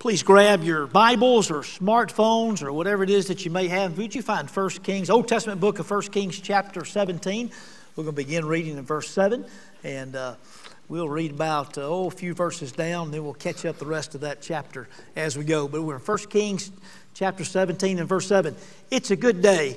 Please grab your Bibles or smartphones or whatever it is that you may have. Would you find 1 Kings, Old Testament book of 1 Kings, chapter 17? We're going to begin reading in verse 7, and uh, we'll read about uh, oh, a few verses down, and then we'll catch up the rest of that chapter as we go. But we're in 1 Kings, chapter 17, and verse 7. It's a good day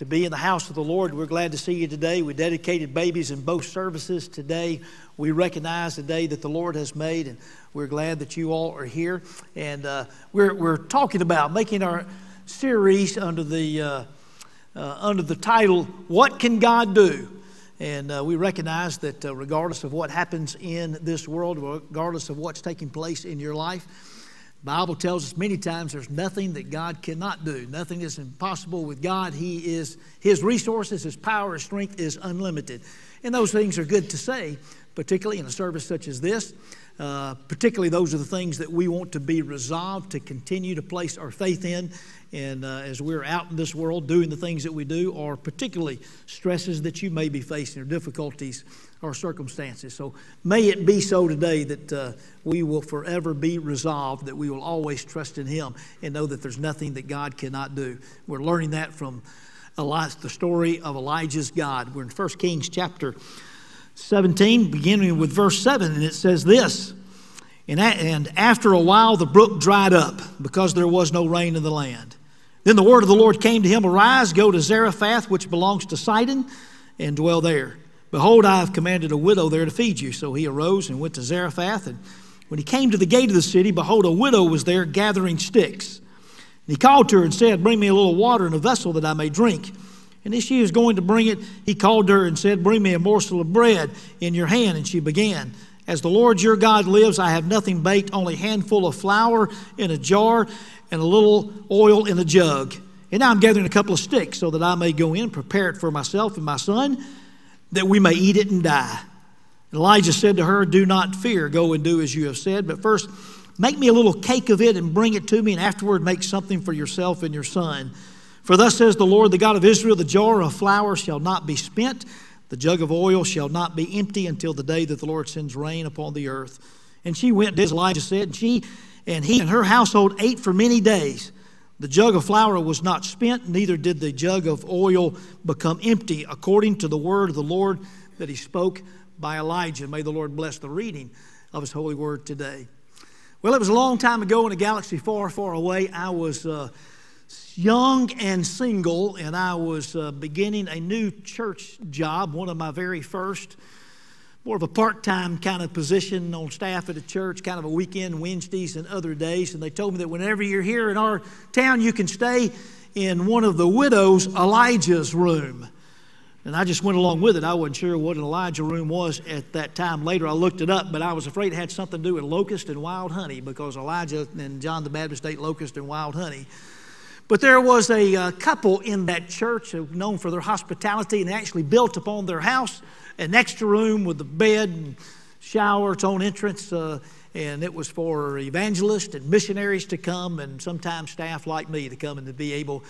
to be in the house of the Lord. We're glad to see you today. We dedicated babies in both services today. We recognize the day that the Lord has made, and we're glad that you all are here. And uh, we're, we're talking about making our series under the, uh, uh, under the title, What Can God Do? And uh, we recognize that uh, regardless of what happens in this world, regardless of what's taking place in your life, Bible tells us many times there's nothing that God cannot do. Nothing is impossible with God. He is His resources, His power, His strength is unlimited. And those things are good to say, particularly in a service such as this. Uh, particularly, those are the things that we want to be resolved to continue to place our faith in. And uh, as we're out in this world doing the things that we do, or particularly stresses that you may be facing or difficulties or circumstances. So may it be so today that uh, we will forever be resolved, that we will always trust in Him and know that there's nothing that God cannot do. We're learning that from the story of Elijah's God. We're in 1 Kings chapter 17, beginning with verse 7, and it says this. And after a while, the brook dried up because there was no rain in the land. Then the word of the Lord came to him Arise, go to Zarephath, which belongs to Sidon, and dwell there. Behold, I have commanded a widow there to feed you. So he arose and went to Zarephath. And when he came to the gate of the city, behold, a widow was there gathering sticks. And he called to her and said, Bring me a little water in a vessel that I may drink. And as she was going to bring it, he called her and said, Bring me a morsel of bread in your hand. And she began. As the Lord your God lives, I have nothing baked, only a handful of flour in a jar and a little oil in a jug. And now I'm gathering a couple of sticks so that I may go in, and prepare it for myself and my son that we may eat it and die. And Elijah said to her, Do not fear, go and do as you have said, but first make me a little cake of it and bring it to me, and afterward make something for yourself and your son. For thus says the Lord, the God of Israel, the jar of flour shall not be spent, the jug of oil shall not be empty until the day that the Lord sends rain upon the earth. And she went, as Elijah said, and she and he and her household ate for many days. The jug of flour was not spent, neither did the jug of oil become empty, according to the word of the Lord that he spoke by Elijah. May the Lord bless the reading of his holy word today. Well, it was a long time ago in a galaxy far, far away. I was uh, young and single, and I was uh, beginning a new church job, one of my very first more of a part time kind of position on staff at a church, kind of a weekend, Wednesdays and other days. And they told me that whenever you're here in our town, you can stay in one of the widows, Elijah's room. And I just went along with it. I wasn't sure what an Elijah room was at that time. Later, I looked it up, but I was afraid it had something to do with locust and wild honey because Elijah and John the Baptist ate locust and wild honey. But there was a uh, couple in that church known for their hospitality and actually built upon their house an extra room with a bed and shower, its own entrance. Uh, and it was for evangelists and missionaries to come, and sometimes staff like me to come and to be able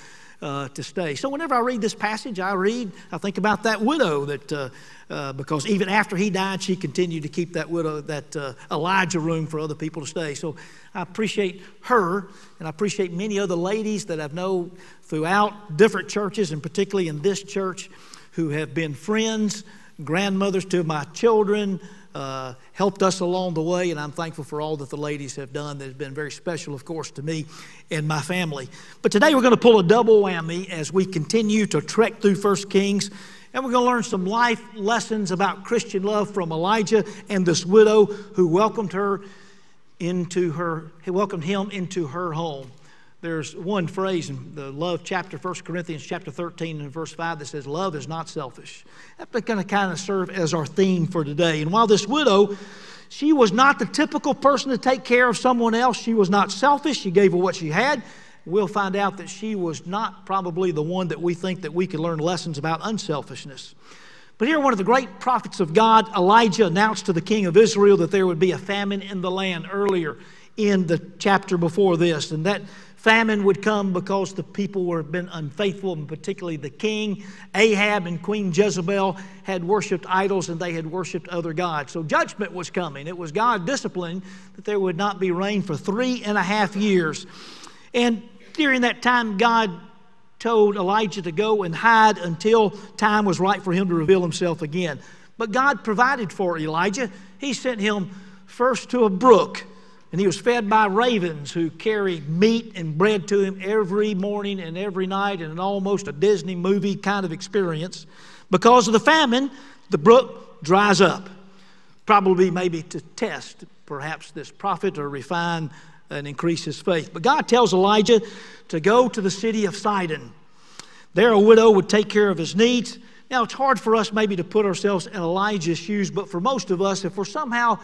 uh, to stay. So whenever I read this passage, I read, I think about that widow that, uh, uh, because even after he died, she continued to keep that widow, that uh, Elijah room for other people to stay. So I appreciate her, and I appreciate many other ladies that I've known throughout different churches, and particularly in this church, who have been friends grandmothers to my children, uh, helped us along the way, and I'm thankful for all that the ladies have done. That has been very special, of course, to me and my family. But today we're going to pull a double whammy as we continue to trek through First Kings, and we're going to learn some life lessons about Christian love from Elijah and this widow who welcomed her into her, welcomed him into her home there's one phrase in the love chapter, 1 Corinthians chapter 13 and verse 5 that says, Love is not selfish. That's going to kind of serve as our theme for today. And while this widow, she was not the typical person to take care of someone else, she was not selfish. She gave her what she had. We'll find out that she was not probably the one that we think that we could learn lessons about unselfishness. But here, one of the great prophets of God, Elijah, announced to the king of Israel that there would be a famine in the land earlier in the chapter before this. And that famine would come because the people were been unfaithful, and particularly the king. Ahab and Queen Jezebel had worshiped idols and they had worshiped other gods. So judgment was coming. It was God discipline that there would not be rain for three and a half years. And during that time, God told Elijah to go and hide until time was right for him to reveal himself again. But God provided for Elijah. He sent him first to a brook, and he was fed by ravens who carry meat and bread to him every morning and every night, and almost a Disney movie kind of experience. Because of the famine, the brook dries up. Probably, maybe to test perhaps this prophet or refine and increase his faith. But God tells Elijah to go to the city of Sidon. There, a widow would take care of his needs. Now, it's hard for us maybe to put ourselves in Elijah's shoes, but for most of us, if we're somehow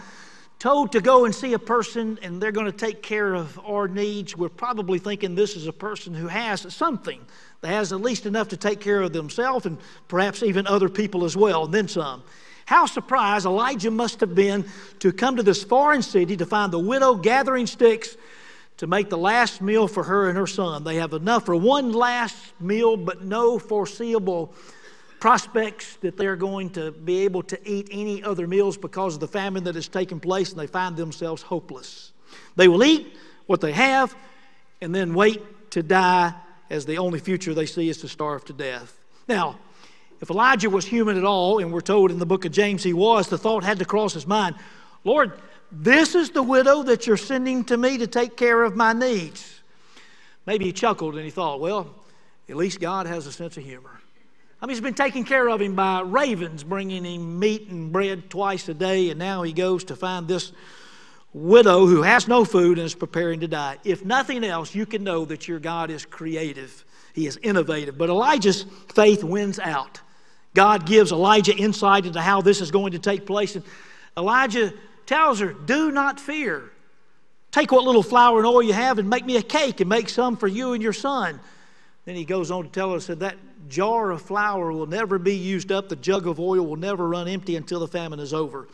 told to go and see a person and they're going to take care of our needs, we're probably thinking this is a person who has something, that has at least enough to take care of themselves and perhaps even other people as well, and then some. How surprised Elijah must have been to come to this foreign city to find the widow gathering sticks to make the last meal for her and her son. They have enough for one last meal, but no foreseeable prospects that they're going to be able to eat any other meals because of the famine that has taken place, and they find themselves hopeless. They will eat what they have and then wait to die as the only future they see is to starve to death. Now, if Elijah was human at all, and we're told in the book of James he was, the thought had to cross his mind Lord, this is the widow that you're sending to me to take care of my needs. Maybe he chuckled and he thought, well, at least God has a sense of humor. I mean, he's been taken care of him by ravens bringing him meat and bread twice a day, and now he goes to find this widow who has no food and is preparing to die. If nothing else, you can know that your God is creative, he is innovative. But Elijah's faith wins out. God gives Elijah insight into how this is going to take place, and Elijah tells her, Do not fear. Take what little flour and oil you have and make me a cake and make some for you and your son. Then he goes on to tell us that that jar of flour will never be used up, the jug of oil will never run empty until the famine is over.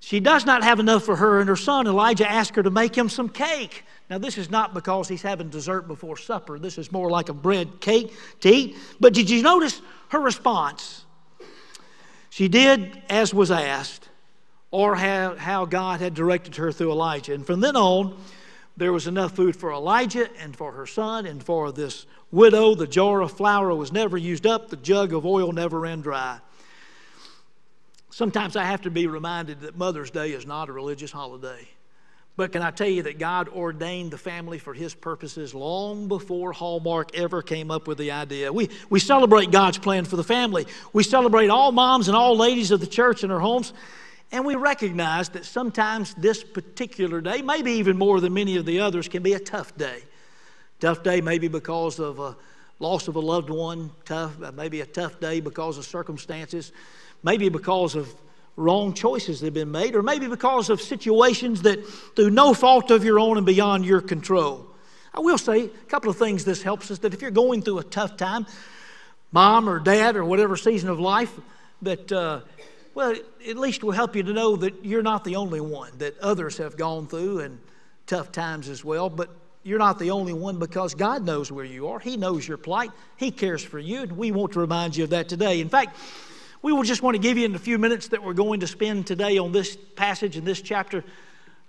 She does not have enough for her and her son. Elijah asked her to make him some cake. Now, this is not because he's having dessert before supper. This is more like a bread cake to eat. But did you notice her response? She did as was asked, or how, how God had directed her through Elijah. And from then on, there was enough food for Elijah and for her son and for this widow. The jar of flour was never used up, the jug of oil never ran dry. Sometimes I have to be reminded that Mother's Day is not a religious holiday. But can I tell you that God ordained the family for His purposes long before Hallmark ever came up with the idea? We, we celebrate God's plan for the family. We celebrate all moms and all ladies of the church in their homes. And we recognize that sometimes this particular day, maybe even more than many of the others, can be a tough day. Tough day maybe because of a loss of a loved one, tough, uh, maybe a tough day because of circumstances, maybe because of wrong choices that have been made, or maybe because of situations that, through no fault of your own and beyond your control. I will say a couple of things this helps us that if you're going through a tough time, mom or dad or whatever season of life, that, uh, well, at least will help you to know that you're not the only one, that others have gone through and tough times as well. But you're not the only one because God knows where you are. He knows your plight. He cares for you, and we want to remind you of that today. In fact, we will just want to give you in the few minutes that we're going to spend today on this passage in this chapter.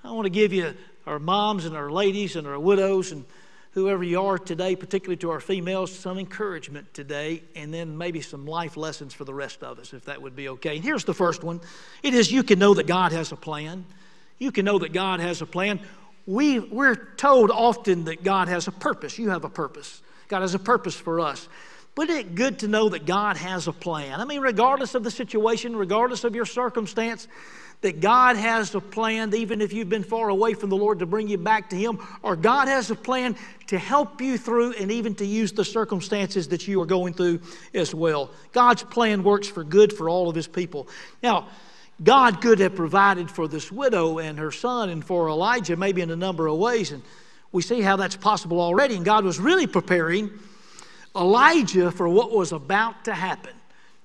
I want to give you our moms and our ladies and our widows and whoever you are today, particularly to our females, some encouragement today, and then maybe some life lessons for the rest of us, if that would be okay. And here's the first one it is you can know that God has a plan. You can know that God has a plan we, we're told often that God has a purpose. You have a purpose. God has a purpose for us. But isn't it good to know that God has a plan? I mean, regardless of the situation, regardless of your circumstance, that God has a plan, even if you've been far away from the Lord, to bring you back to Him, or God has a plan to help you through and even to use the circumstances that you are going through as well. God's plan works for good for all of His people. Now, God could have provided for this widow and her son and for Elijah, maybe in a number of ways. And we see how that's possible already. And God was really preparing Elijah for what was about to happen.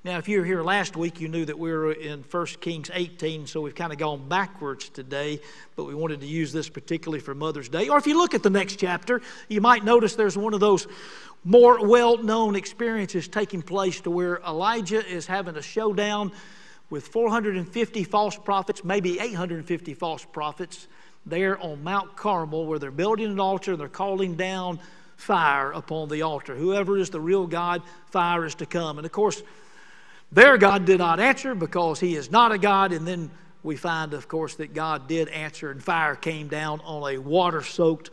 Now, if you were here last week, you knew that we were in 1 Kings 18, so we've kind of gone backwards today, but we wanted to use this particularly for Mother's Day. Or if you look at the next chapter, you might notice there's one of those more well known experiences taking place to where Elijah is having a showdown with 450 false prophets, maybe 850 false prophets, there on Mount Carmel, where they're building an altar and they're calling down fire upon the altar. Whoever is the real God, fire is to come. And of course, their God did not answer because he is not a God. And then we find, of course, that God did answer and fire came down on a water soaked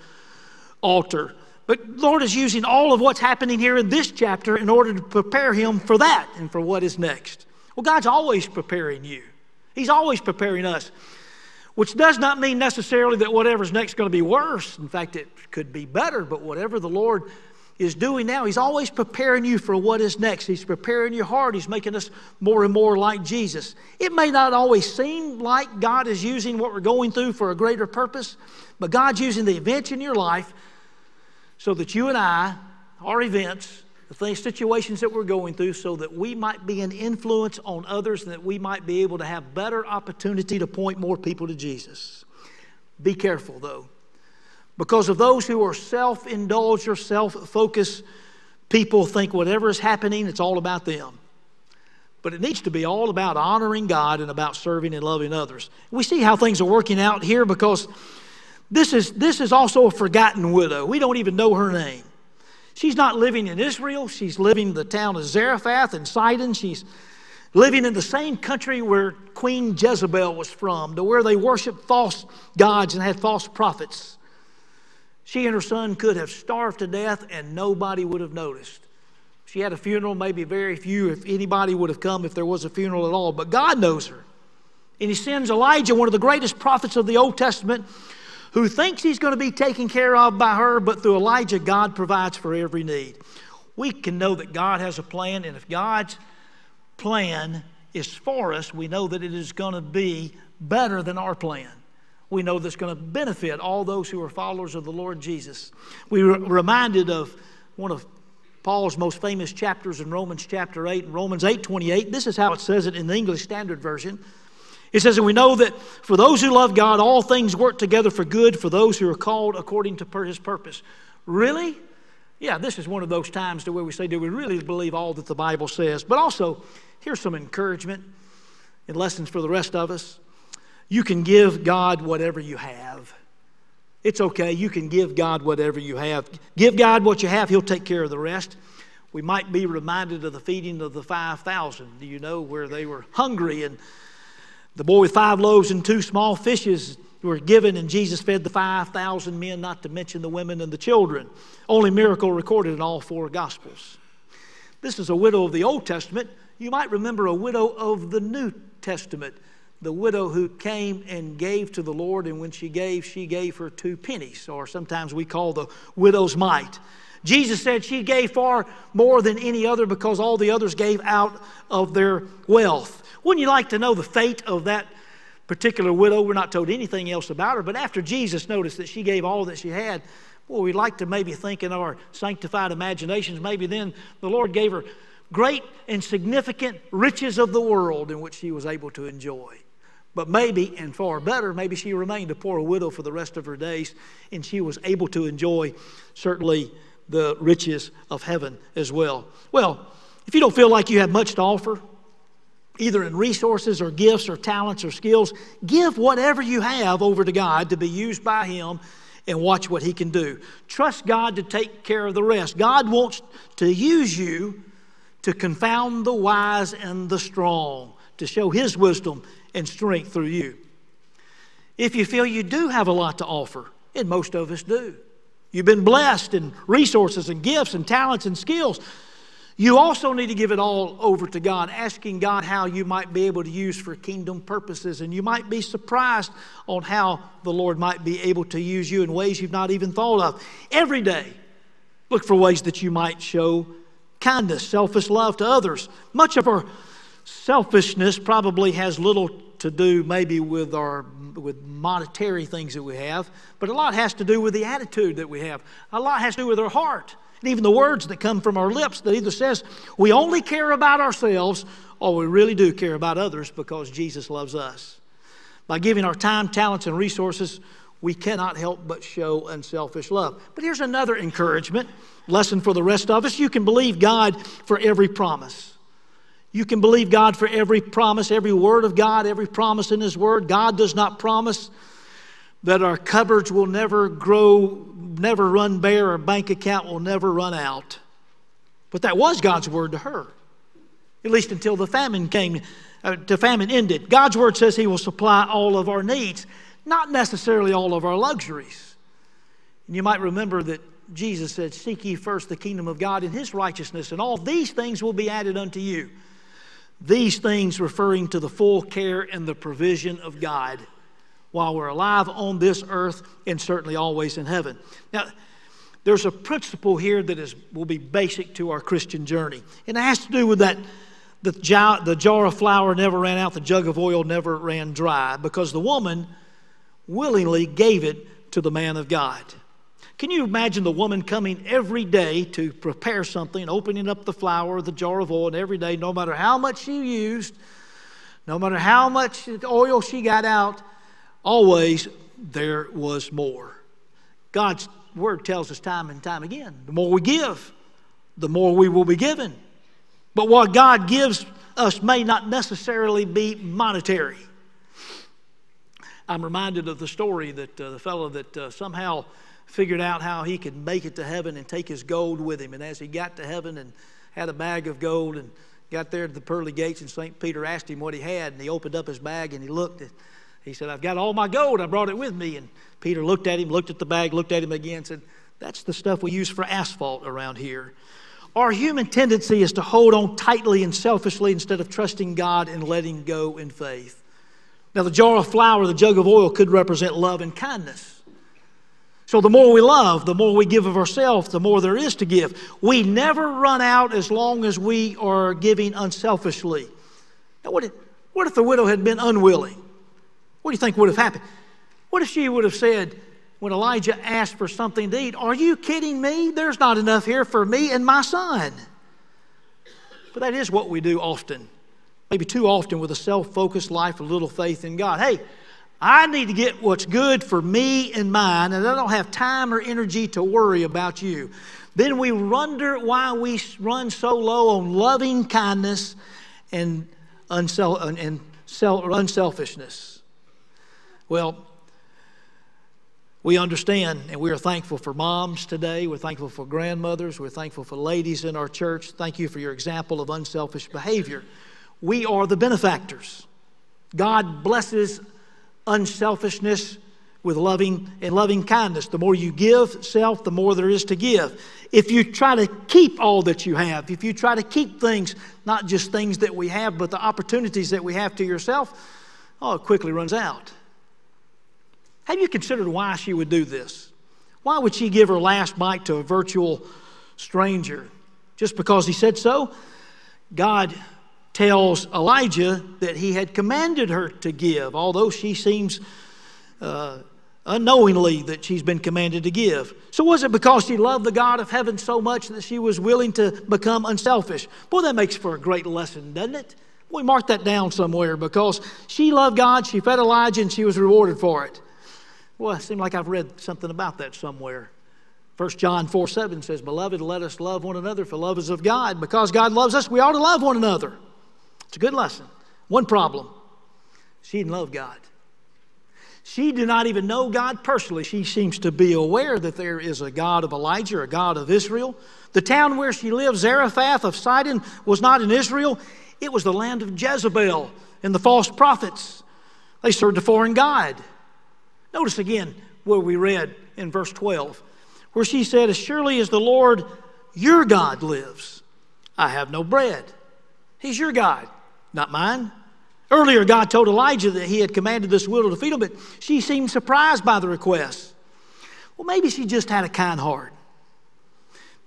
altar. But Lord is using all of what's happening here in this chapter in order to prepare him for that and for what is next. Well, God's always preparing you, He's always preparing us, which does not mean necessarily that whatever's next is going to be worse. In fact, it could be better, but whatever the Lord is doing now, He's always preparing you for what is next. He's preparing your heart, He's making us more and more like Jesus. It may not always seem like God is using what we're going through for a greater purpose, but God's using the events in your life so that you and I, our events, the things, situations that we're going through, so that we might be an influence on others and that we might be able to have better opportunity to point more people to Jesus. Be careful, though, because of those who are self indulged or self focused people think whatever is happening, it's all about them. But it needs to be all about honoring God and about serving and loving others. We see how things are working out here because this is, this is also a forgotten widow. We don't even know her name. She's not living in Israel. She's living in the town of Zarephath in Sidon. She's living in the same country where Queen Jezebel was from, to where they worshiped false gods and had false prophets. She and her son could have starved to death and nobody would have noticed. She had a funeral, maybe very few, if anybody would have come if there was a funeral at all. But God knows her. And He sends Elijah, one of the greatest prophets of the Old Testament, who thinks he's going to be taken care of by her, but through Elijah, God provides for every need. We can know that God has a plan, and if God's plan is for us, we know that it is going to be better than our plan. We know that's going to benefit all those who are followers of the Lord Jesus. We were reminded of one of Paul's most famous chapters in Romans chapter 8 and Romans 8 28. This is how it says it in the English Standard Version. It says, And we know that for those who love God, all things work together for good for those who are called according to his purpose. Really? Yeah, this is one of those times to where we say, Do we really believe all that the Bible says? But also, here's some encouragement and lessons for the rest of us. You can give God whatever you have. It's okay. You can give God whatever you have. Give God what you have, He'll take care of the rest. We might be reminded of the feeding of the 5,000. Do you know where they were hungry and the boy with five loaves and two small fishes were given, and Jesus fed the 5,000 men, not to mention the women and the children. Only miracle recorded in all four Gospels. This is a widow of the Old Testament. You might remember a widow of the New Testament, the widow who came and gave to the Lord, and when she gave, she gave her two pennies, or sometimes we call the widow's mite. Jesus said she gave far more than any other because all the others gave out of their wealth. Wouldn't you like to know the fate of that particular widow? We're not told anything else about her, but after Jesus noticed that she gave all that she had, well, we'd like to maybe think in our sanctified imaginations, maybe then the Lord gave her great and significant riches of the world in which she was able to enjoy. But maybe, and far better, maybe she remained a poor widow for the rest of her days and she was able to enjoy certainly the riches of heaven as well. Well, if you don't feel like you have much to offer, either in resources or gifts or talents or skills, give whatever you have over to God to be used by Him and watch what He can do. Trust God to take care of the rest. God wants to use you to confound the wise and the strong, to show His wisdom and strength through you. If you feel you do have a lot to offer, and most of us do, you've been blessed in resources and gifts and talents and skills. You also need to give it all over to God, asking God how you might be able to use for kingdom purposes. And you might be surprised on how the Lord might be able to use you in ways you've not even thought of. Every day, look for ways that you might show kindness, selfish love to others. Much of our selfishness probably has little to do maybe with our with monetary things that we have, but a lot has to do with the attitude that we have. A lot has to do with our heart And even the words that come from our lips that either says we only care about ourselves or we really do care about others because Jesus loves us. By giving our time, talents, and resources, we cannot help but show unselfish love. But here's another encouragement lesson for the rest of us. You can believe God for every promise. You can believe God for every promise, every word of God, every promise in His Word. God does not promise that our cupboards will never grow, never run bare, our bank account will never run out. But that was God's word to her, at least until the famine came, uh, the famine ended. God's word says He will supply all of our needs, not necessarily all of our luxuries. And you might remember that Jesus said, Seek ye first the kingdom of God and His righteousness, and all these things will be added unto you. These things referring to the full care and the provision of God while we're alive on this earth and certainly always in heaven. Now, there's a principle here that is, will be basic to our Christian journey, and it has to do with that the jar, the jar of flour never ran out, the jug of oil never ran dry, because the woman willingly gave it to the man of God. Can you imagine the woman coming every day to prepare something, opening up the flour, the jar of oil, and every day, no matter how much she used, no matter how much oil she got out, always there was more. God's word tells us time and time again the more we give, the more we will be given. But what God gives us may not necessarily be monetary. I'm reminded of the story that uh, the fellow that uh, somehow figured out how he could make it to heaven and take his gold with him. And as he got to heaven and had a bag of gold and got there to the pearly gates, and St. Peter asked him what he had, and he opened up his bag and he looked. At, he said, I've got all my gold. I brought it with me. And Peter looked at him, looked at the bag, looked at him again, said, That's the stuff we use for asphalt around here. Our human tendency is to hold on tightly and selfishly instead of trusting God and letting go in faith. Now, the jar of flour, the jug of oil could represent love and kindness. So the more we love, the more we give of ourselves, the more there is to give. We never run out as long as we are giving unselfishly. Now, what if, what if the widow had been unwilling? What do you think would have happened? What if she would have said, when Elijah asked for something to eat, Are you kidding me? There's not enough here for me and my son. But that is what we do often, maybe too often with a self focused life of little faith in God. Hey, I need to get what's good for me and mine, and I don't have time or energy to worry about you. Then we wonder why we run so low on loving kindness and, unsel- and unselfishness. Well, we understand and we are thankful for moms today. We're thankful for grandmothers. We're thankful for ladies in our church. Thank you for your example of unselfish behavior. We are the benefactors. God blesses unselfishness with loving and loving kindness. The more you give self, the more there is to give. If you try to keep all that you have, if you try to keep things, not just things that we have, but the opportunities that we have to yourself, oh, it quickly runs out. Have you considered why she would do this? Why would she give her last bite to a virtual stranger? Just because he said so? God tells Elijah that he had commanded her to give, although she seems uh, unknowingly that she's been commanded to give. So, was it because she loved the God of heaven so much that she was willing to become unselfish? Boy, that makes for a great lesson, doesn't it? We mark that down somewhere because she loved God, she fed Elijah, and she was rewarded for it. Well, it seemed like I've read something about that somewhere. 1 John 4 7 says, Beloved, let us love one another, for love is of God. Because God loves us, we ought to love one another. It's a good lesson. One problem she didn't love God. She did not even know God personally. She seems to be aware that there is a God of Elijah, a God of Israel. The town where she lived, Zarephath of Sidon, was not in Israel. It was the land of Jezebel and the false prophets. They served a foreign God. Notice again where we read in verse 12, where she said, As surely as the Lord your God lives, I have no bread. He's your God not mine. Earlier, God told Elijah that he had commanded this widow to feed him, but she seemed surprised by the request. Well, maybe she just had a kind heart.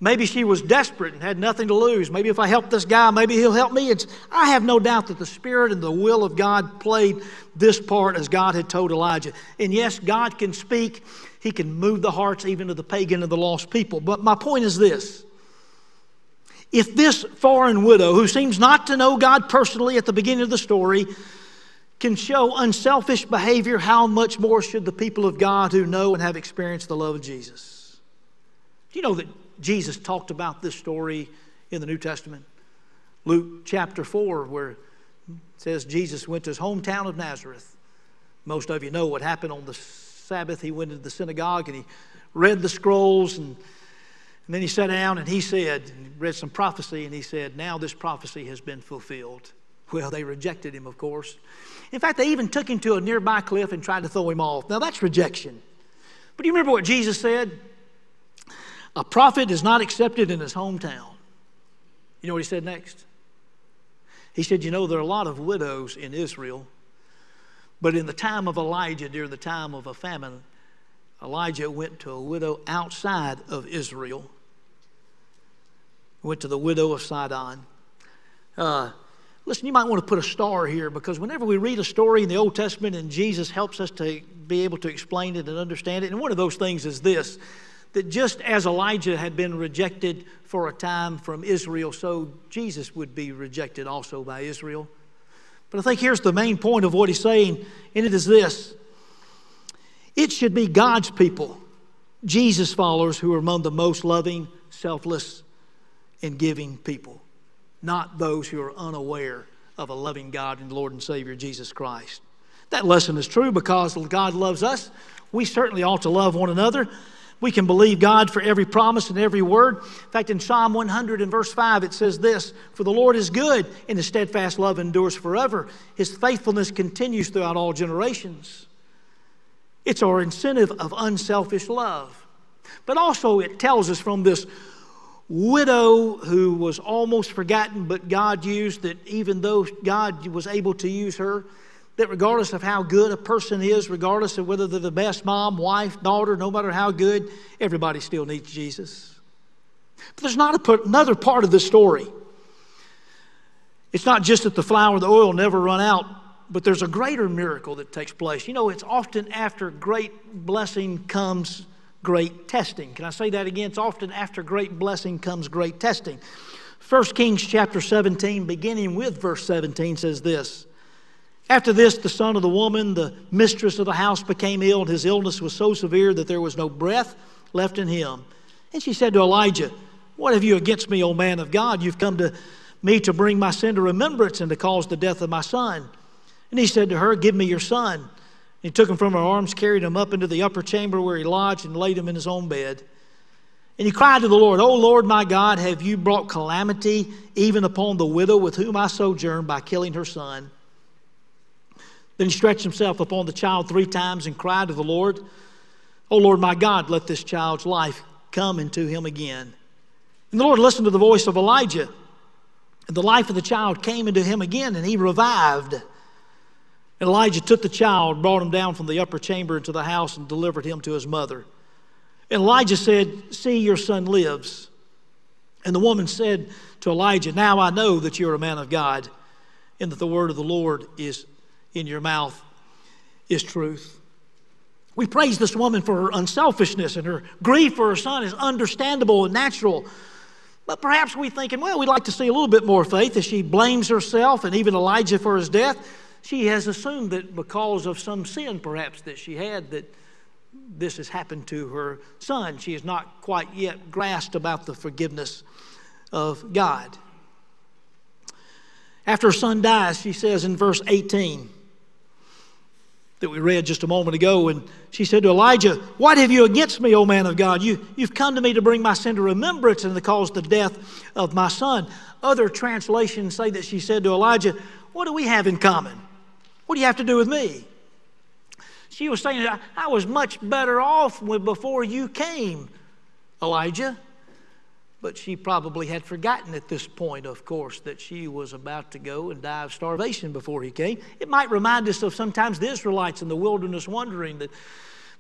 Maybe she was desperate and had nothing to lose. Maybe if I help this guy, maybe he'll help me. It's, I have no doubt that the Spirit and the will of God played this part as God had told Elijah. And yes, God can speak, He can move the hearts even of the pagan and the lost people. But my point is this if this foreign widow, who seems not to know God personally at the beginning of the story, can show unselfish behavior, how much more should the people of God who know and have experienced the love of Jesus? Do you know that Jesus talked about this story in the New Testament? Luke chapter 4, where it says Jesus went to his hometown of Nazareth. Most of you know what happened on the Sabbath. He went into the synagogue and he read the scrolls and and then he sat down and he said, and he read some prophecy, and he said, Now this prophecy has been fulfilled. Well, they rejected him, of course. In fact, they even took him to a nearby cliff and tried to throw him off. Now, that's rejection. But do you remember what Jesus said? A prophet is not accepted in his hometown. You know what he said next? He said, You know, there are a lot of widows in Israel, but in the time of Elijah, during the time of a famine, Elijah went to a widow outside of Israel went to the widow of Sidon. Uh, listen, you might want to put a star here because whenever we read a story in the Old Testament and Jesus helps us to be able to explain it and understand it, and one of those things is this that just as Elijah had been rejected for a time from Israel, so Jesus would be rejected also by Israel. But I think here's the main point of what he's saying, and it is this it should be God's people, Jesus followers, who are among the most loving, selfless, and giving people, not those who are unaware of a loving God and Lord and Savior Jesus Christ. That lesson is true because God loves us. We certainly ought to love one another. We can believe God for every promise and every word. In fact, in Psalm 100 and verse 5, it says this For the Lord is good, and his steadfast love endures forever. His faithfulness continues throughout all generations. It's our incentive of unselfish love. But also, it tells us from this widow who was almost forgotten, but God used that even though God was able to use her, that regardless of how good a person is, regardless of whether they're the best mom, wife, daughter, no matter how good, everybody still needs Jesus. But there's not a, another part of the story. It's not just that the flour and the oil never run out, but there's a greater miracle that takes place. You know, it's often after great blessing comes great testing. Can I say that again? It's often after great blessing comes great testing. 1 Kings chapter 17, beginning with verse 17, says this After this, the son of the woman, the mistress of the house, became ill, and his illness was so severe that there was no breath left in him. And she said to Elijah, What have you against me, O man of God? You've come to me to bring my sin to remembrance and to cause the death of my son. And he said to her, Give me your son. And he took him from her arms, carried him up into the upper chamber where he lodged, and laid him in his own bed. And he cried to the Lord, O Lord my God, have you brought calamity even upon the widow with whom I sojourn by killing her son? Then he stretched himself upon the child three times and cried to the Lord, O Lord my God, let this child's life come into him again. And the Lord listened to the voice of Elijah, and the life of the child came into him again, and he revived. And Elijah took the child, brought him down from the upper chamber into the house, and delivered him to his mother. And Elijah said, See, your son lives. And the woman said to Elijah, Now I know that you're a man of God, and that the word of the Lord is in your mouth is truth. We praise this woman for her unselfishness and her grief for her son is understandable and natural. But perhaps we're thinking, well, we'd like to see a little bit more faith as she blames herself and even Elijah for his death she has assumed that because of some sin perhaps that she had that this has happened to her son she has not quite yet grasped about the forgiveness of god after her son dies she says in verse 18 that we read just a moment ago and she said to elijah what have you against me o man of god you, you've come to me to bring my sin to remembrance and to cause the death of my son other translations say that she said to elijah what do we have in common what do you have to do with me? She was saying, I was much better off before you came, Elijah. But she probably had forgotten at this point, of course, that she was about to go and die of starvation before he came. It might remind us of sometimes the Israelites in the wilderness wondering that,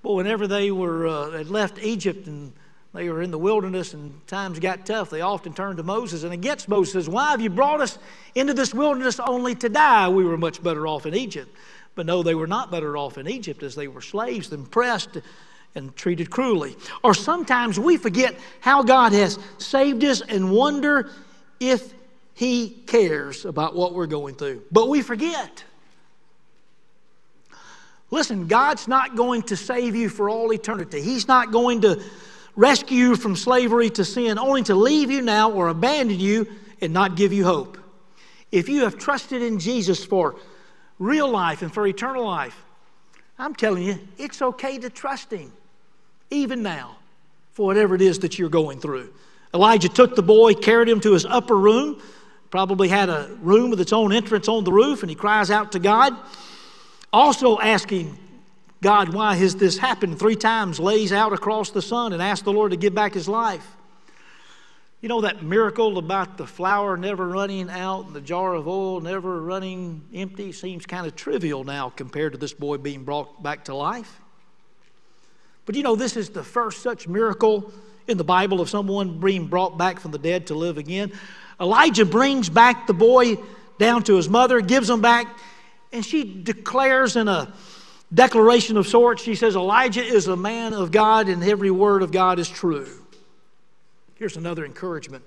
well, whenever they were uh, had left Egypt and they were in the wilderness and times got tough, they often turned to Moses and against Moses Why have you brought us into this wilderness only to die? We were much better off in Egypt. But no, they were not better off in Egypt as they were slaves and pressed and treated cruelly. Or sometimes we forget how God has saved us and wonder if He cares about what we're going through. But we forget. Listen, God's not going to save you for all eternity. He's not going to rescue you from slavery to sin, only to leave you now or abandon you and not give you hope. If you have trusted in Jesus for real life and for eternal life, I'm telling you, it's okay to trust Him, even now, for whatever it is that you're going through. Elijah took the boy, carried him to his upper room, probably had a room with its own entrance on the roof, and he cries out to God, also asking God, why has this happened? Three times lays out across the son and asks the Lord to give back his life. You know that miracle about the flour never running out and the jar of oil never running empty seems kind of trivial now compared to this boy being brought back to life. But you know, this is the first such miracle in the Bible of someone being brought back from the dead to live again. Elijah brings back the boy down to his mother, gives him back, and she declares in a declaration of sorts. She says, Elijah is a man of God and every word of God is true. Here's another encouragement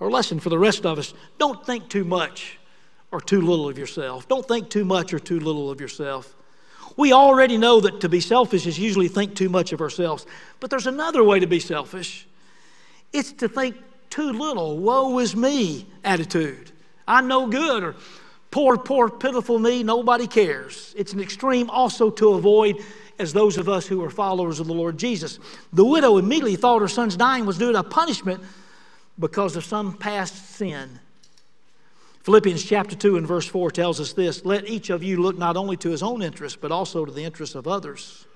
or lesson for the rest of us. Don't think too much or too little of yourself. Don't think too much or too little of yourself. We already know that to be selfish is usually think too much of ourselves. But there's another way to be selfish it's to think too little, woe is me attitude. I'm no good, or Poor, poor, pitiful me, nobody cares. It's an extreme also to avoid as those of us who are followers of the Lord Jesus. The widow immediately thought her son's dying was due to a punishment because of some past sin. Philippians chapter 2 and verse 4 tells us this Let each of you look not only to his own interests, but also to the interests of others.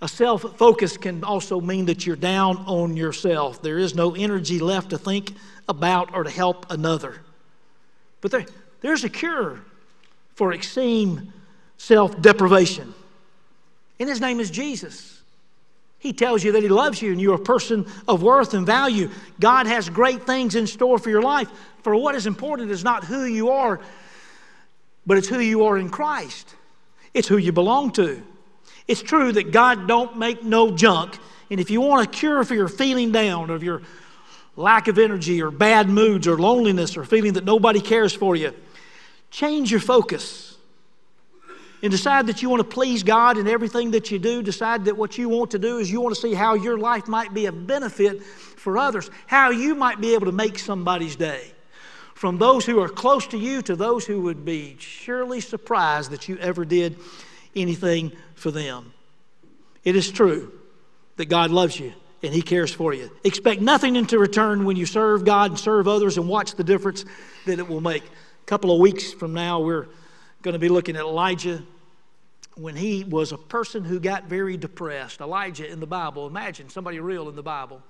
A self focus can also mean that you're down on yourself. There is no energy left to think about or to help another. But there, there's a cure for extreme self deprivation. And his name is Jesus. He tells you that he loves you and you're a person of worth and value. God has great things in store for your life. For what is important is not who you are, but it's who you are in Christ. It's who you belong to. It's true that God don't make no junk. And if you want a cure for your feeling down, or your lack of energy or bad moods or loneliness or feeling that nobody cares for you, Change your focus and decide that you want to please God in everything that you do. Decide that what you want to do is you want to see how your life might be a benefit for others, how you might be able to make somebody's day. From those who are close to you to those who would be surely surprised that you ever did anything for them. It is true that God loves you and He cares for you. Expect nothing in return when you serve God and serve others and watch the difference that it will make. A couple of weeks from now, we're going to be looking at Elijah when he was a person who got very depressed. Elijah in the Bible, imagine somebody real in the Bible.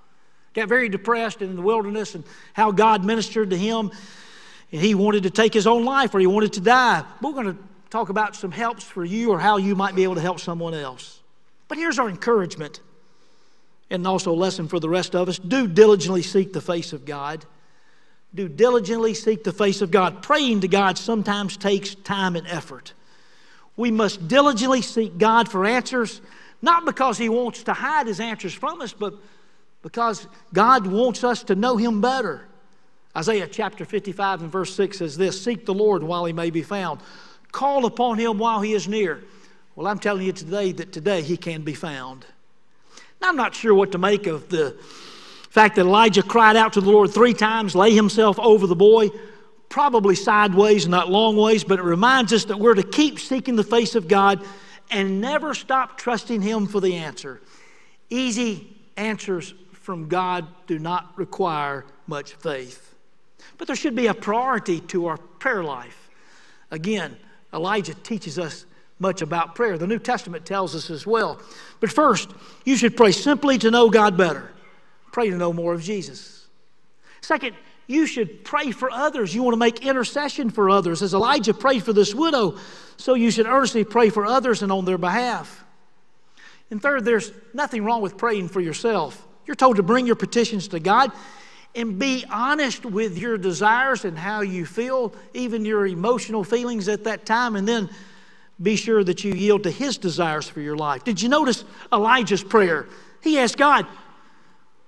Got very depressed in the wilderness and how God ministered to him. And he wanted to take his own life or he wanted to die. We're going to talk about some helps for you or how you might be able to help someone else. But here's our encouragement and also a lesson for the rest of us do diligently seek the face of God do diligently seek the face of God. Praying to God sometimes takes time and effort. We must diligently seek God for answers, not because He wants to hide His answers from us, but because God wants us to know Him better. Isaiah chapter 55 and verse 6 says this Seek the Lord while He may be found, call upon Him while He is near. Well, I'm telling you today that today He can be found. Now, I'm not sure what to make of the fact that Elijah cried out to the Lord three times, lay himself over the boy, probably sideways, not long ways, but it reminds us that we're to keep seeking the face of God and never stop trusting Him for the answer. Easy answers from God do not require much faith. But there should be a priority to our prayer life. Again, Elijah teaches us much about prayer. The New Testament tells us as well. But first, you should pray simply to know God better. Pray to know more of Jesus. Second, you should pray for others. You want to make intercession for others. As Elijah prayed for this widow, so you should earnestly pray for others and on their behalf. And third, there's nothing wrong with praying for yourself. You're told to bring your petitions to God and be honest with your desires and how you feel, even your emotional feelings at that time, and then be sure that you yield to His desires for your life. Did you notice Elijah's prayer? He asked God,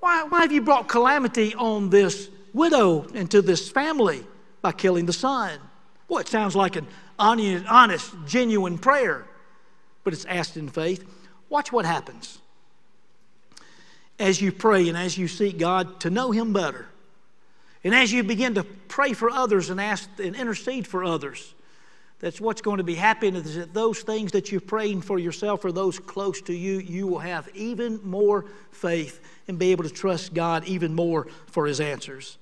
Why, why have you brought calamity on this widow and to this family by killing the son? Well, it sounds like an honest, genuine prayer, but it's asked in faith. Watch what happens as you pray and as you seek God to know Him better. And as you begin to pray for others and ask and intercede for others, that's what's going to be happening is that those things that you're praying for yourself or those close to you, you will have even more faith and be able to trust God even more for His answers.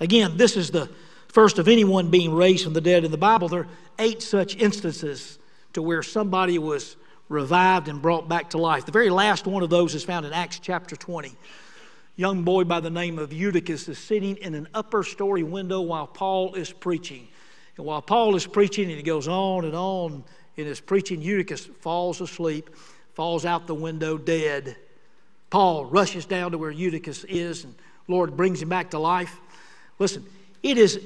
Again, this is the first of anyone being raised from the dead in the Bible. There are eight such instances to where somebody was revived and brought back to life. The very last one of those is found in Acts chapter 20. Young boy by the name of Eutychus is sitting in an upper story window while Paul is preaching. And while Paul is preaching, and he goes on and on in his preaching, Eutychus falls asleep, falls out the window dead. Paul rushes down to where Eutychus is, and Lord brings him back to life. Listen, it is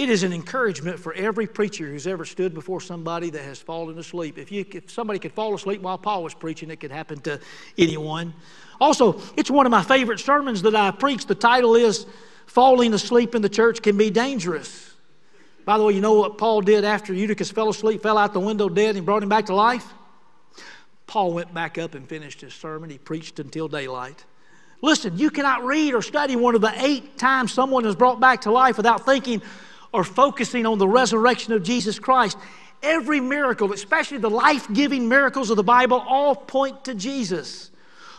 it is an encouragement for every preacher who's ever stood before somebody that has fallen asleep. If, you, if somebody could fall asleep while Paul was preaching, it could happen to anyone. Also, it's one of my favorite sermons that I preach. The title is Falling Asleep in the Church Can Be Dangerous. By the way, you know what Paul did after Eutychus fell asleep, fell out the window dead, and brought him back to life? Paul went back up and finished his sermon. He preached until daylight. Listen, you cannot read or study one of the eight times someone is brought back to life without thinking, or focusing on the resurrection of Jesus Christ. Every miracle, especially the life giving miracles of the Bible, all point to Jesus,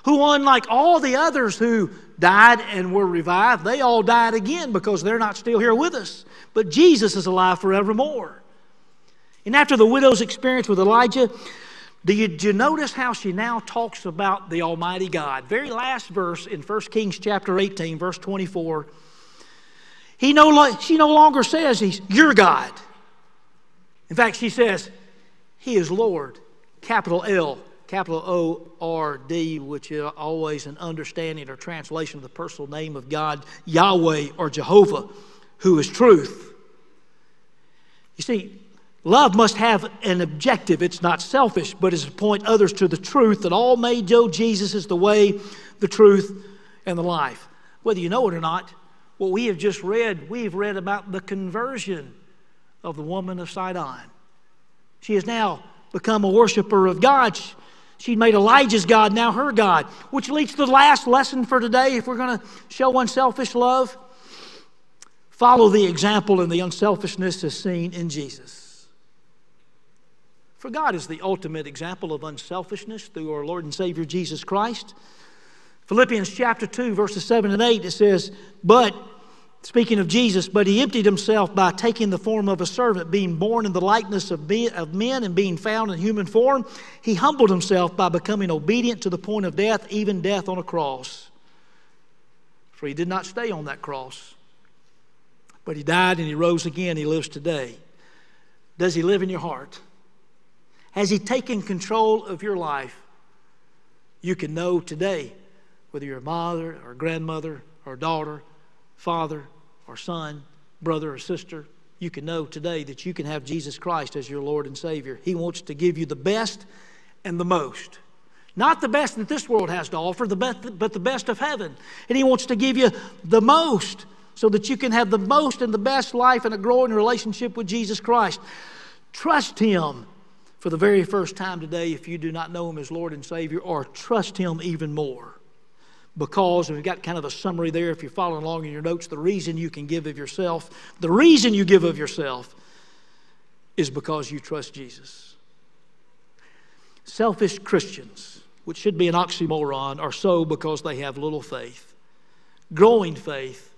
who, unlike all the others who died and were revived, they all died again because they're not still here with us. But Jesus is alive forevermore. And after the widow's experience with Elijah, do you, do you, notice how she now talks about the Almighty God? Very last verse in 1 Kings chapter 18, verse 24. He no, she no longer says he's your God. In fact, she says, He is Lord, capital L, capital O R D, which is always an understanding or translation of the personal name of God, Yahweh or Jehovah, who is truth. You see, love must have an objective. It's not selfish, but it's to point others to the truth that all may know Jesus is the way, the truth, and the life. Whether you know it or not, what we have just read, we've read about the conversion of the woman of Sidon. She has now become a worshiper of God. She'd made Elijah's God now her God, which leads to the last lesson for today. If we're going to show unselfish love, follow the example and the unselfishness as seen in Jesus. For God is the ultimate example of unselfishness through our Lord and Savior Jesus Christ. Philippians chapter 2, verses 7 and 8, it says, But, speaking of Jesus, but he emptied himself by taking the form of a servant, being born in the likeness of, of men and being found in human form. He humbled himself by becoming obedient to the point of death, even death on a cross. For he did not stay on that cross, but he died and he rose again. He lives today. Does he live in your heart? Has he taken control of your life? You can know today whether you're a mother or grandmother or daughter, father or son, brother or sister, you can know today that you can have Jesus Christ as your Lord and Savior. He wants to give you the best and the most. Not the best that this world has to offer, the best, but the best of heaven. And He wants to give you the most so that you can have the most and the best life and a growing relationship with Jesus Christ. Trust Him for the very first time today if you do not know Him as Lord and Savior, or trust Him even more because, and we've got kind of a summary there if you're following along in your notes, the reason you can give of yourself, the reason you give of yourself is because you trust Jesus. Selfish Christians, which should be an oxymoron, are so because they have little faith. Growing faith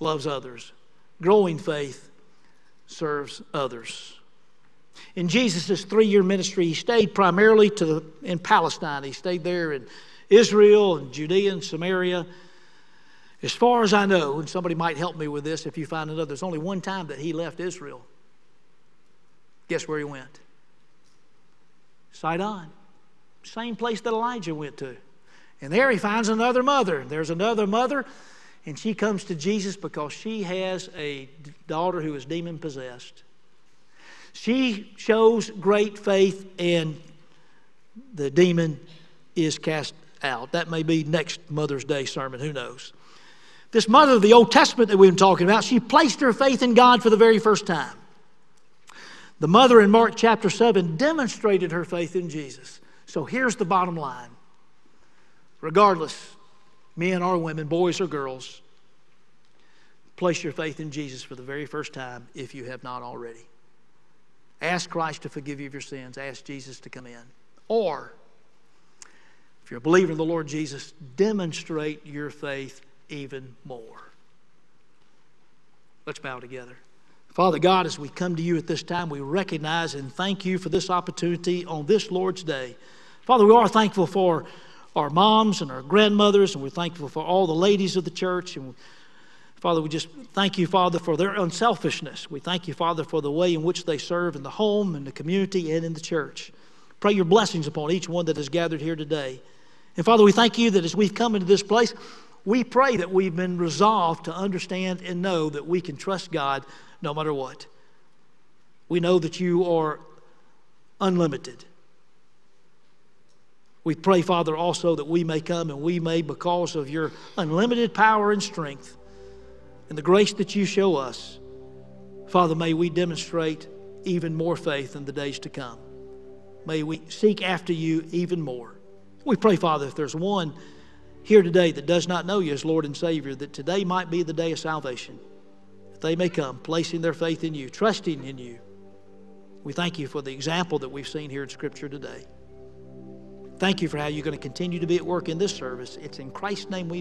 loves others, growing faith serves others. In Jesus' three year ministry, he stayed primarily to the, in Palestine. He stayed there in Israel and Judea and Samaria. As far as I know, and somebody might help me with this if you find another, there's only one time that he left Israel. Guess where he went? Sidon. Same place that Elijah went to. And there he finds another mother. There's another mother, and she comes to Jesus because she has a daughter who is demon possessed. She shows great faith, and the demon is cast out. That may be next Mother's Day sermon, who knows. This mother of the Old Testament that we've been talking about, she placed her faith in God for the very first time. The mother in Mark chapter 7 demonstrated her faith in Jesus. So here's the bottom line. Regardless, men or women, boys or girls, place your faith in Jesus for the very first time if you have not already. Ask Christ to forgive you of your sins. Ask Jesus to come in. Or, if you're a believer in the Lord Jesus, demonstrate your faith even more. Let's bow together. Father God, as we come to you at this time, we recognize and thank you for this opportunity on this Lord's Day. Father, we are thankful for our moms and our grandmothers, and we're thankful for all the ladies of the church. And Father, we just thank you, Father, for their unselfishness. We thank you, Father, for the way in which they serve in the home, in the community, and in the church. Pray your blessings upon each one that is gathered here today. And Father, we thank you that as we've come into this place, we pray that we've been resolved to understand and know that we can trust God no matter what. We know that you are unlimited. We pray, Father, also that we may come and we may, because of your unlimited power and strength and the grace that you show us, Father, may we demonstrate even more faith in the days to come. May we seek after you even more. We pray, Father, if there's one here today that does not know you as Lord and Savior, that today might be the day of salvation. That they may come placing their faith in you, trusting in you. We thank you for the example that we've seen here in Scripture today. Thank you for how you're going to continue to be at work in this service. It's in Christ's name we